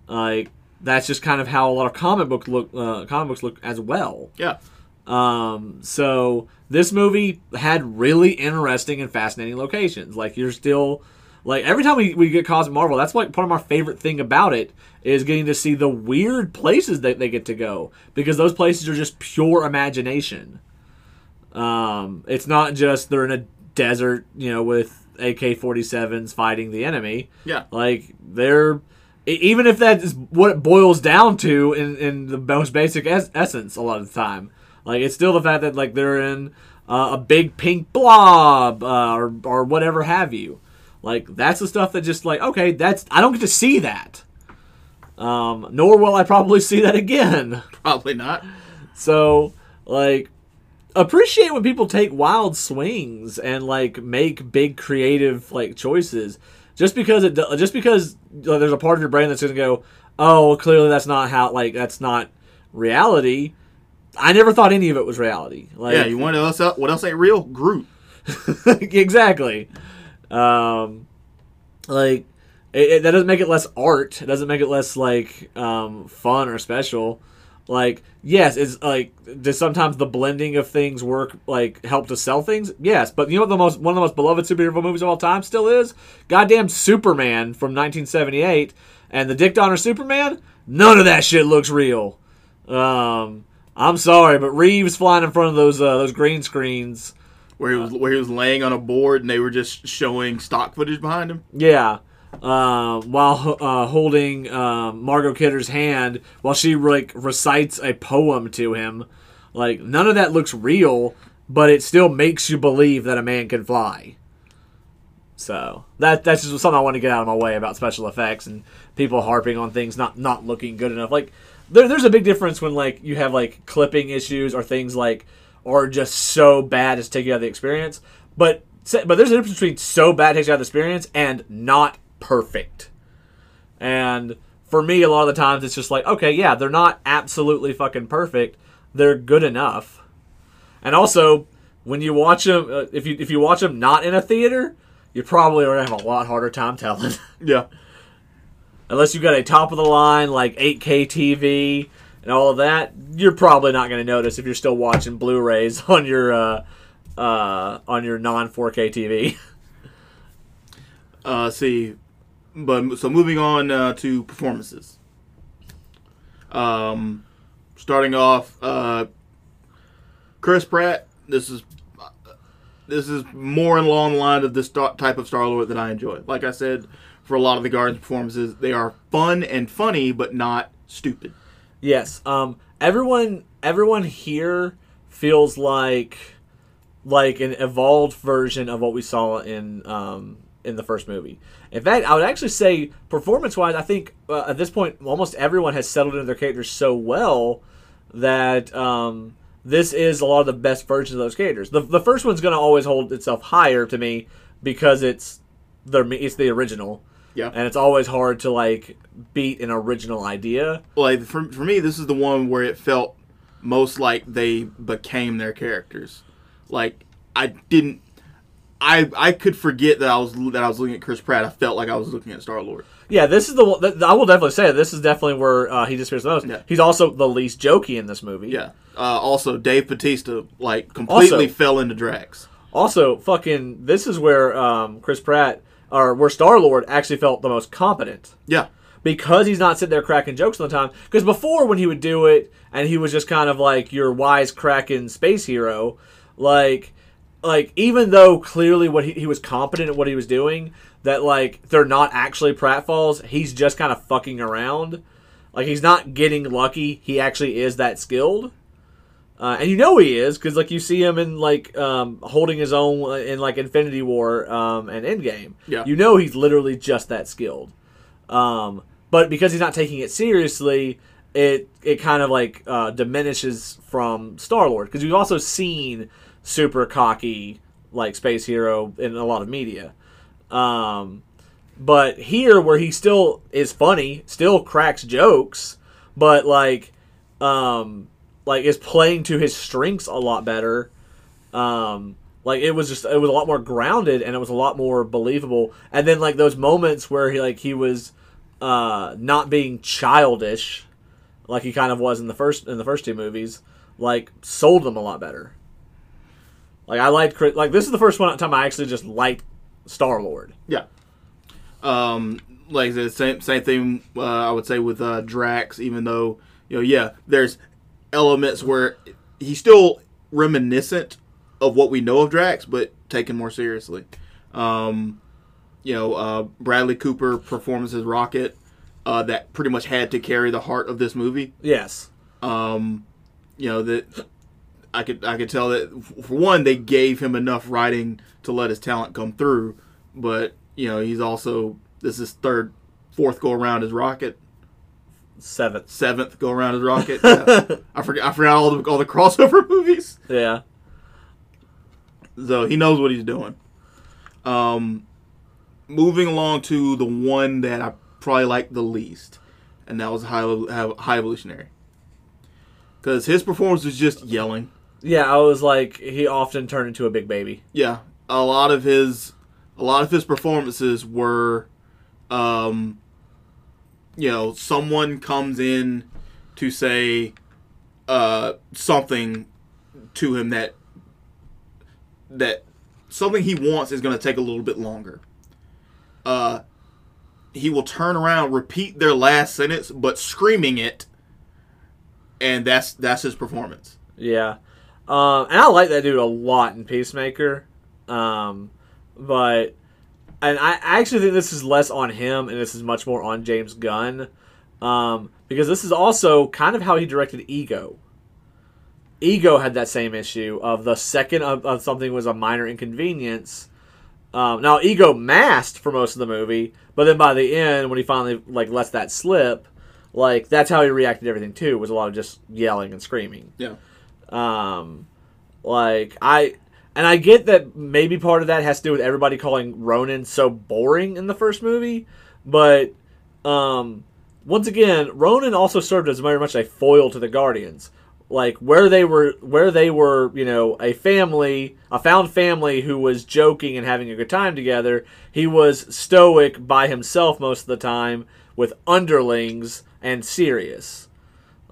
Like that's just kind of how a lot of comic book look, uh, comic books look as well. Yeah. Um, so this movie had really interesting and fascinating locations. Like you're still like every time we, we get Cosmic Marvel, that's like part of my favorite thing about it is getting to see the weird places that they get to go because those places are just pure imagination. Um, it's not just they're in a desert, you know, with AK-47s fighting the enemy. Yeah. Like they're even if that is what it boils down to in, in the most basic es- essence a lot of the time. Like it's still the fact that like they're in uh, a big pink blob uh, or or whatever have you. Like that's the stuff that just like okay, that's I don't get to see that. Um, nor will I probably see that again. Probably not. So, like, appreciate when people take wild swings and like make big creative like choices. Just because it, just because there's a part of your brain that's gonna go, oh, clearly that's not how, like, that's not reality. I never thought any of it was reality. Like, Yeah, you want to else what else ain't real? Groot. exactly. Um, like it, it- that doesn't make it less art. It doesn't make it less like um, fun or special. Like yes, it's like does sometimes the blending of things work like help to sell things? Yes, but you know what the most one of the most beloved superhero movies of all time still is? Goddamn Superman from 1978 and the Dick Donner Superman. None of that shit looks real. Um, I'm sorry, but Reeves flying in front of those uh, those green screens. Where he was where he was laying on a board and they were just showing stock footage behind him. Yeah. Um, while uh, holding um, Margot Kidder's hand while she like recites a poem to him, like none of that looks real, but it still makes you believe that a man can fly. So that that's just something I want to get out of my way about special effects and people harping on things not not looking good enough. Like there, there's a big difference when like you have like clipping issues or things like are just so bad take you out of the experience. But but there's a difference between so bad takes you out of the experience and not perfect. And for me, a lot of the times it's just like, okay, yeah, they're not absolutely fucking perfect. They're good enough. And also, when you watch them, uh, if you if you watch them not in a theater, you probably are gonna have a lot harder time telling. Yeah. Unless you've got a top of the line like 8K TV and all of that, you're probably not gonna notice if you're still watching Blu-rays on your uh, uh, on your non 4K TV. Uh, see, but so moving on uh, to performances. Um, starting off, uh, Chris Pratt. This is this is more the line of this sta- type of Star Lord that I enjoy. Like I said, for a lot of the Guardians performances, they are fun and funny, but not stupid. Yes. Um. Everyone. Everyone here feels like like an evolved version of what we saw in um in the first movie. In fact, I would actually say performance wise, I think uh, at this point almost everyone has settled into their characters so well that um this is a lot of the best versions of those characters. The the first one's going to always hold itself higher to me because it's the it's the original. Yeah. And it's always hard to like beat an original idea. Like for, for me, this is the one where it felt most like they became their characters. Like I didn't, I I could forget that I was that I was looking at Chris Pratt. I felt like I was looking at Star Lord. Yeah, this is the one. th- I will definitely say this is definitely where uh, he disappears the most. Yeah. He's also the least jokey in this movie. Yeah. Uh, also, Dave Batista like completely Also- fell into Drax. Also, fucking, this is where um, Chris Pratt or where Star Lord actually felt the most competent Yeah. because he's not sitting there cracking jokes all the time. Because before, when he would do it, and he was just kind of like your wise cracking space hero, like, like even though clearly what he, he was competent at what he was doing, that like they're not actually pratfalls. He's just kind of fucking around. Like he's not getting lucky. He actually is that skilled. Uh, and you know he is because like you see him in like um, holding his own in like Infinity War um, and Endgame. Yeah. You know he's literally just that skilled. Um, but because he's not taking it seriously, it it kind of like uh, diminishes from Star Lord because we've also seen super cocky like space hero in a lot of media. Um, but here, where he still is funny, still cracks jokes, but like, um, like is playing to his strengths a lot better. Um, like it was just it was a lot more grounded and it was a lot more believable. And then like those moments where he like he was uh not being childish, like he kind of was in the first in the first two movies, like sold them a lot better. Like I liked Chris- like this is the first one time I actually just liked Star Lord. Yeah. Um, like I said, same same thing. Uh, I would say with uh, Drax, even though you know, yeah, there's elements where he's still reminiscent of what we know of Drax, but taken more seriously. Um, you know, uh, Bradley Cooper performs as Rocket. Uh, that pretty much had to carry the heart of this movie. Yes. Um, you know that I could I could tell that for one they gave him enough writing to let his talent come through, but you know he's also this is third, fourth go around as Rocket, Seventh. seventh go around as Rocket. Yeah. I forget I forgot all the all the crossover movies, Yeah. so he knows what he's doing. Um, moving along to the one that I probably like the least, and that was High High Evolutionary, because his performance was just yelling. Yeah, I was like he often turned into a big baby. yeah a lot of his a lot of his performances were um you know someone comes in to say uh something to him that that something he wants is going to take a little bit longer uh he will turn around repeat their last sentence but screaming it and that's that's his performance Yeah. Um, and I like that dude a lot in Peacemaker. Um, but and I actually think this is less on him and this is much more on James Gunn. Um, because this is also kind of how he directed Ego. Ego had that same issue of the second of, of something was a minor inconvenience. Um, now Ego masked for most of the movie, but then by the end, when he finally like lets that slip, like that's how he reacted to everything too. Was a lot of just yelling and screaming. yeah Um, like I and I get that maybe part of that has to do with everybody calling Ronan so boring in the first movie, but um, once again, Ronan also served as very much a foil to the Guardians. Like where they were, where they were, you know, a family, a found family who was joking and having a good time together. He was stoic by himself most of the time, with underlings and serious.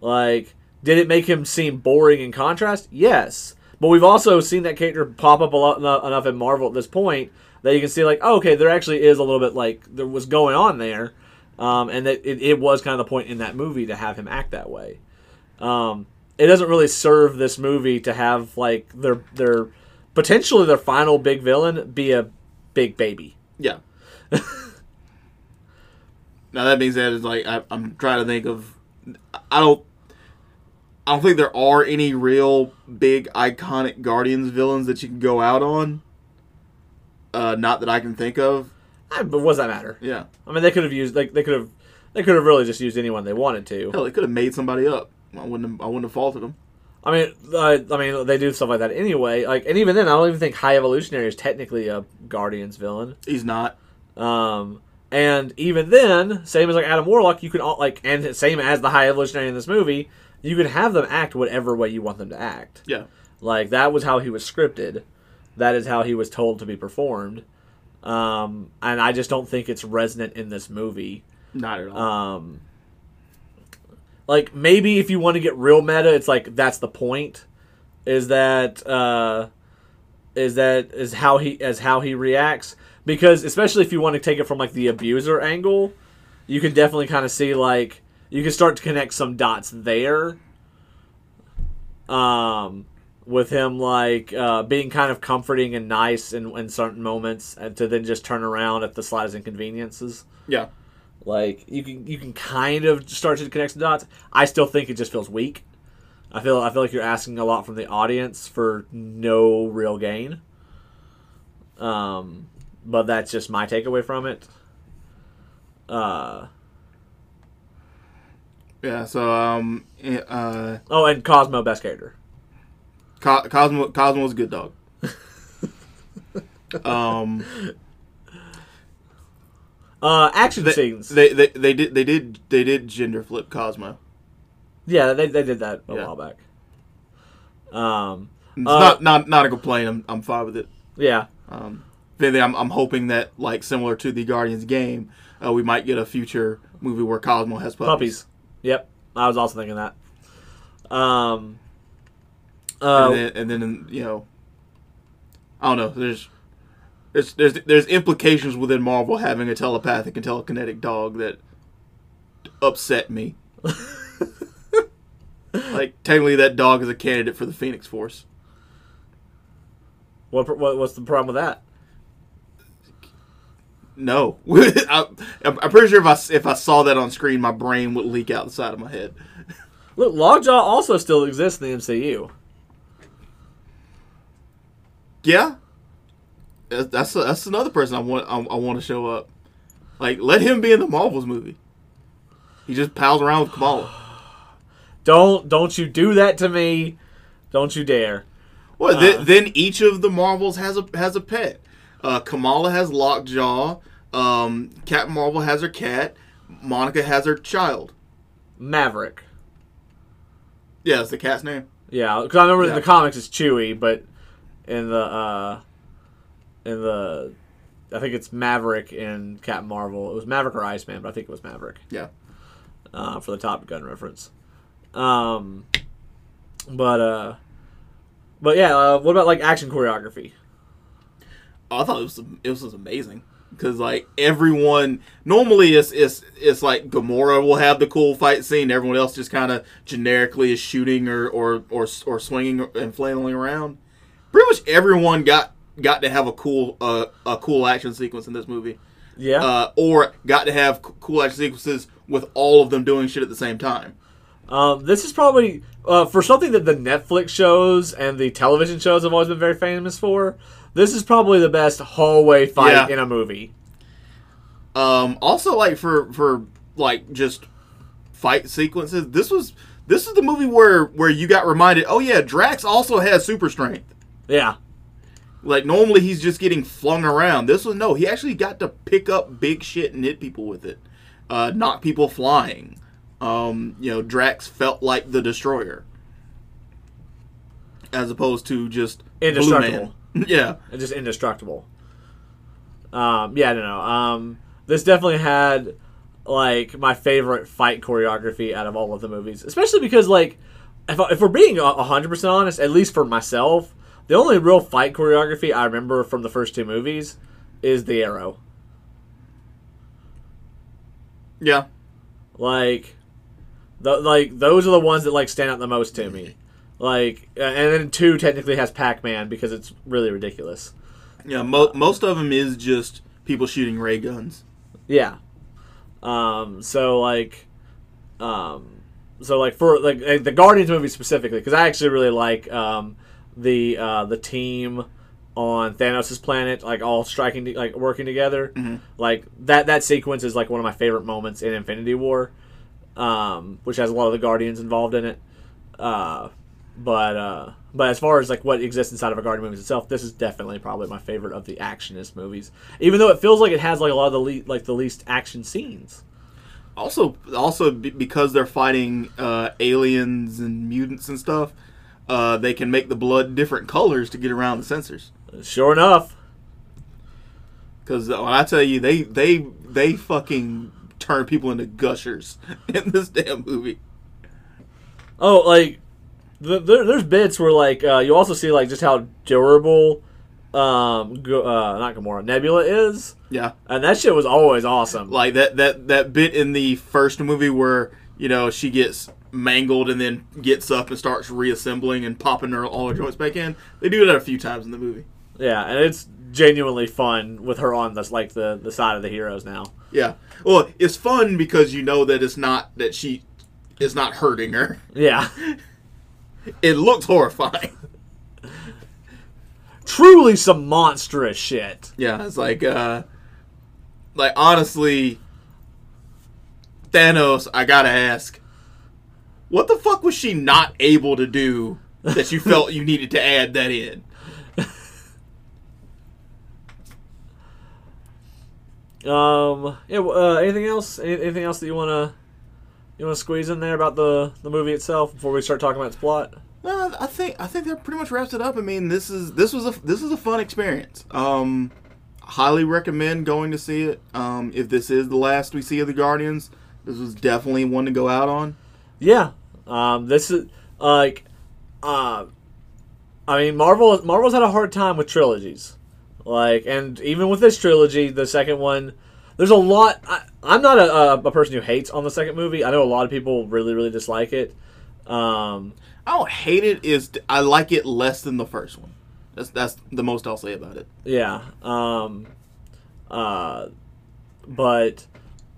Like, did it make him seem boring in contrast? Yes. But we've also seen that character pop up a lot enough in Marvel at this point that you can see, like, oh, okay, there actually is a little bit like there was going on there, um, and that it, it was kind of the point in that movie to have him act that way. Um, it doesn't really serve this movie to have like their their potentially their final big villain be a big baby. Yeah. now that being said, it's like I, I'm trying to think of. I don't. I don't think there are any real big iconic Guardians villains that you can go out on. Uh, not that I can think of. Ah, But what does that matter? Yeah. I mean, they could have used like they could have they could have really just used anyone they wanted to. Hell, they could have made somebody up. I wouldn't. Have, I wouldn't have faulted them. I mean, uh, I mean, they do stuff like that anyway. Like, and even then, I don't even think High Evolutionary is technically a Guardians villain. He's not. Um, and even then, same as like Adam Warlock, you can all like, and same as the High Evolutionary in this movie, you can have them act whatever way you want them to act. Yeah. Like that was how he was scripted. That is how he was told to be performed. Um, and I just don't think it's resonant in this movie. Not at all. Um, like maybe if you want to get real meta, it's like that's the point. Is that uh, is that is how he as how he reacts because especially if you want to take it from like the abuser angle, you can definitely kind of see like you can start to connect some dots there. Um, with him like uh, being kind of comforting and nice in, in certain moments, and to then just turn around at the slightest inconveniences. yeah. Like you can you can kind of start to connect some dots. I still think it just feels weak. I feel I feel like you're asking a lot from the audience for no real gain. Um, but that's just my takeaway from it. Uh Yeah. So um. Uh. oh, and Cosmo best character. Co- Cosmo. Cosmo's a good dog. um. Uh, action They, scenes. they, they they did they did they did gender flip Cosmo. yeah, they, they did that a Yeah. while back. Um, It's Uh, not not not a complaint. I'm I'm fine with it. yeah, Um, I'm I'm hoping that like similar to the Guardians game, uh, we might get a future movie where Cosmo has puppies. puppies. Yep, I was also thinking that. Um, uh, and then, and then you know, I don't know. There's there's there's there's implications within Marvel having a telepathic and telekinetic dog that upset me. like technically, that dog is a candidate for the Phoenix Force. what, what what's the problem with that? No, I, I'm I'm pretty sure if I if I saw that on screen, my brain would leak out the side of my head. Look, Lockjaw also still exists in the MCU. Yeah, That's- that's that's another person I want I, I want to show up. Like, let him be in the Marvels movie. He just pals around with Kamala. Don't don't you do that to me? Don't you dare. Well, Uh. then, then each of the Marvels has a has a pet. Uh, Kamala has Lockjaw. Um, Captain Marvel has her cat. Monica has her child. Maverick. Yeah, that's the cat's name. Yeah, because I remember in the comics it's Chewy, but in the uh, in the I think it's Maverick in Captain Marvel. It was Maverick or Iceman, but I think it was Maverick. Yeah. uh, for the Top Gun reference. Um, but uh, but yeah, uh, what about like action choreography? I thought it was it was amazing because like everyone normally it's it's it's like Gamora will have the cool fight scene. Everyone else just kind of generically is shooting or or or or swinging and flailing around. Pretty much everyone got got to have a cool uh, a cool action sequence in this movie. Yeah, uh, or got to have cool action sequences with all of them doing shit at the same time. um, this is probably uh, for something that the Netflix shows and the television shows have always been very famous for. This is probably the best hallway fight Yeah. in a movie. Um, also, like for for like just fight sequences, this was this is the movie where where you got reminded. Oh yeah, Drax also has super strength. Yeah, Like normally he's just getting flung around. This was no, he actually got to pick up big shit and hit people with it, uh, knock people flying. Um, you know, Drax felt like the destroyer, as opposed to just Indestructible. Yeah. and just indestructible. Um, yeah, I don't know. Um, this definitely had like my favorite fight choreography out of all of the movies, especially because like if, if we're being a hundred percent honest, at least for myself, the only real fight choreography I remember from the first two movies is the arrow. Yeah. Like, the, like those are the ones that like stand out the most to me. Like, uh, and then two technically has Pac Man because it's really ridiculous. Yeah, mo- most of them is just people shooting ray guns. Yeah. Um. So like, um. So like for like uh, the Guardians movie specifically, because I actually really like um the uh the team on Thanos' planet, like all striking, like working together. Like that that sequence is like one of my favorite moments in Infinity War, um, which has a lot of the Guardians involved in it. Uh, but uh, but as far as like what exists inside of a Guardian movies itself, this is definitely probably my favorite of the actionist movies. Even though it feels like it has like a lot of the le- like the least action scenes. Also, also be- because they're fighting uh, aliens and mutants and stuff, uh, they can make the blood different colors to get around the censors. Sure enough, Because when I tell you, they they they fucking turn people into gushers in this damn movie. oh like the, there, there's bits where like uh, you also see like just how durable um Go- uh, not Gamora Nebula is, Yeah, and that shit was always awesome. like that that that bit in the first movie where you know she gets mangled and then gets up and starts reassembling and popping her all her joints back in. They do that a few times in the movie. Yeah, and it's genuinely fun with her on this like the the side of the heroes now. Yeah. Well, it's fun because you know that it's not that she is not hurting her. Yeah, It looks horrifying. truly some monstrous shit. Yeah, it's like uh like honestly Thanos, I got to ask what the fuck was she not able to do that you felt you needed to add that in? Um, yeah. Uh, anything else? Anything else that you wanna you wanna squeeze in there about the the movie itself before we start talking about its plot? No, I think I think that pretty much wraps it up. I mean, this is this was a this is a fun experience. Um, highly recommend going to see it. Um, if this is the last we see of the Guardians, this was definitely one to go out on. Yeah. Um, this is like, uh, I mean, Marvel. Marvel's had a hard time with trilogies, like, and even with this trilogy, the second one, there's a lot. I, I'm not a, a, a person who hates on the second movie. I know a lot of people really, really dislike it. Um, I don't hate it. Is I like it less than the first one. That's that's the most I'll say about it. Yeah. Um uh but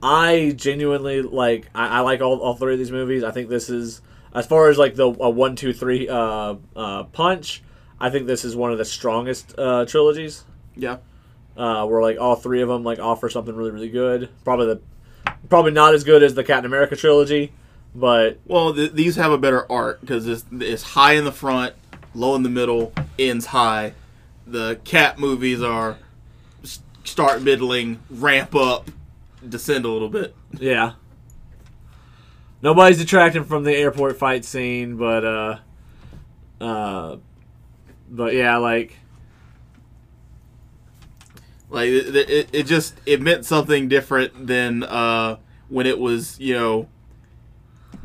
I genuinely like I, I like all, all three of these movies. I think this is as far as like the uh, one, two, three uh uh punch, I think this is one of the strongest uh trilogies. Yeah. Uh where like all three of them like offer something really, really good. Probably the probably not as good as the Captain America trilogy, but Well, th- these have a better arc because it's, it's high in the front, low in the middle, ends high. The Cap movies are start middling, ramp up, descend a little bit. Yeah. Nobody's detracting from the airport fight scene, but uh uh but yeah, like Like it, it, it just it meant something different than uh, when it was you know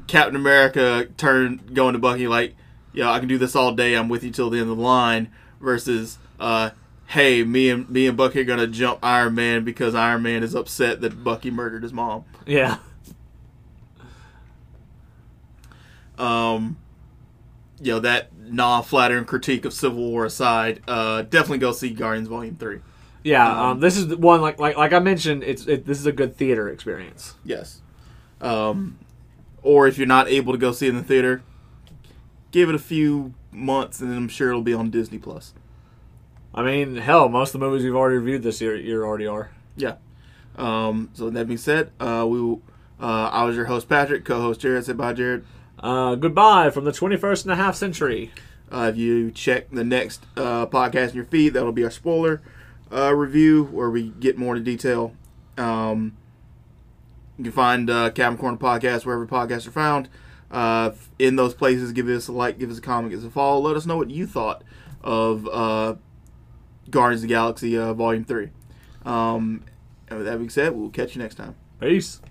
Captain America turned going to Bucky like, yeah, I can do this all day. I'm with you till the end of the line. Versus, uh, hey, me and me and Bucky are gonna jump Iron Man because Iron Man is upset that Bucky murdered his mom. yeah. Um, you know that non-flattering critique of Civil War aside, uh, definitely go see Guardians Volume Three. Yeah, um, this is the one like like like I mentioned, it's it, this is a good theater experience. Yes. Um, or if you're not able to go see it in the theater, give it a few months, and I'm sure it'll be on Disney Plus. I mean, hell, most of the movies we've already reviewed this year year already are. Yeah. Um, so that being said, uh, we will, uh, I was your host Patrick, co-host Jared. Say bye, Jared. Uh, goodbye from the 21st and a half century. Uh, if you check the next uh, podcast in your feed, that'll be our spoiler uh, review where we get more into detail. Um, you can find uh, Cavern Corner Podcast wherever podcasts are found. Uh, in those places, give us a like, give us a comment, give us a follow. Let us know what you thought of uh, Guardians of the Galaxy uh, Volume 3. Um, and with that being said, we'll catch you next time. Peace.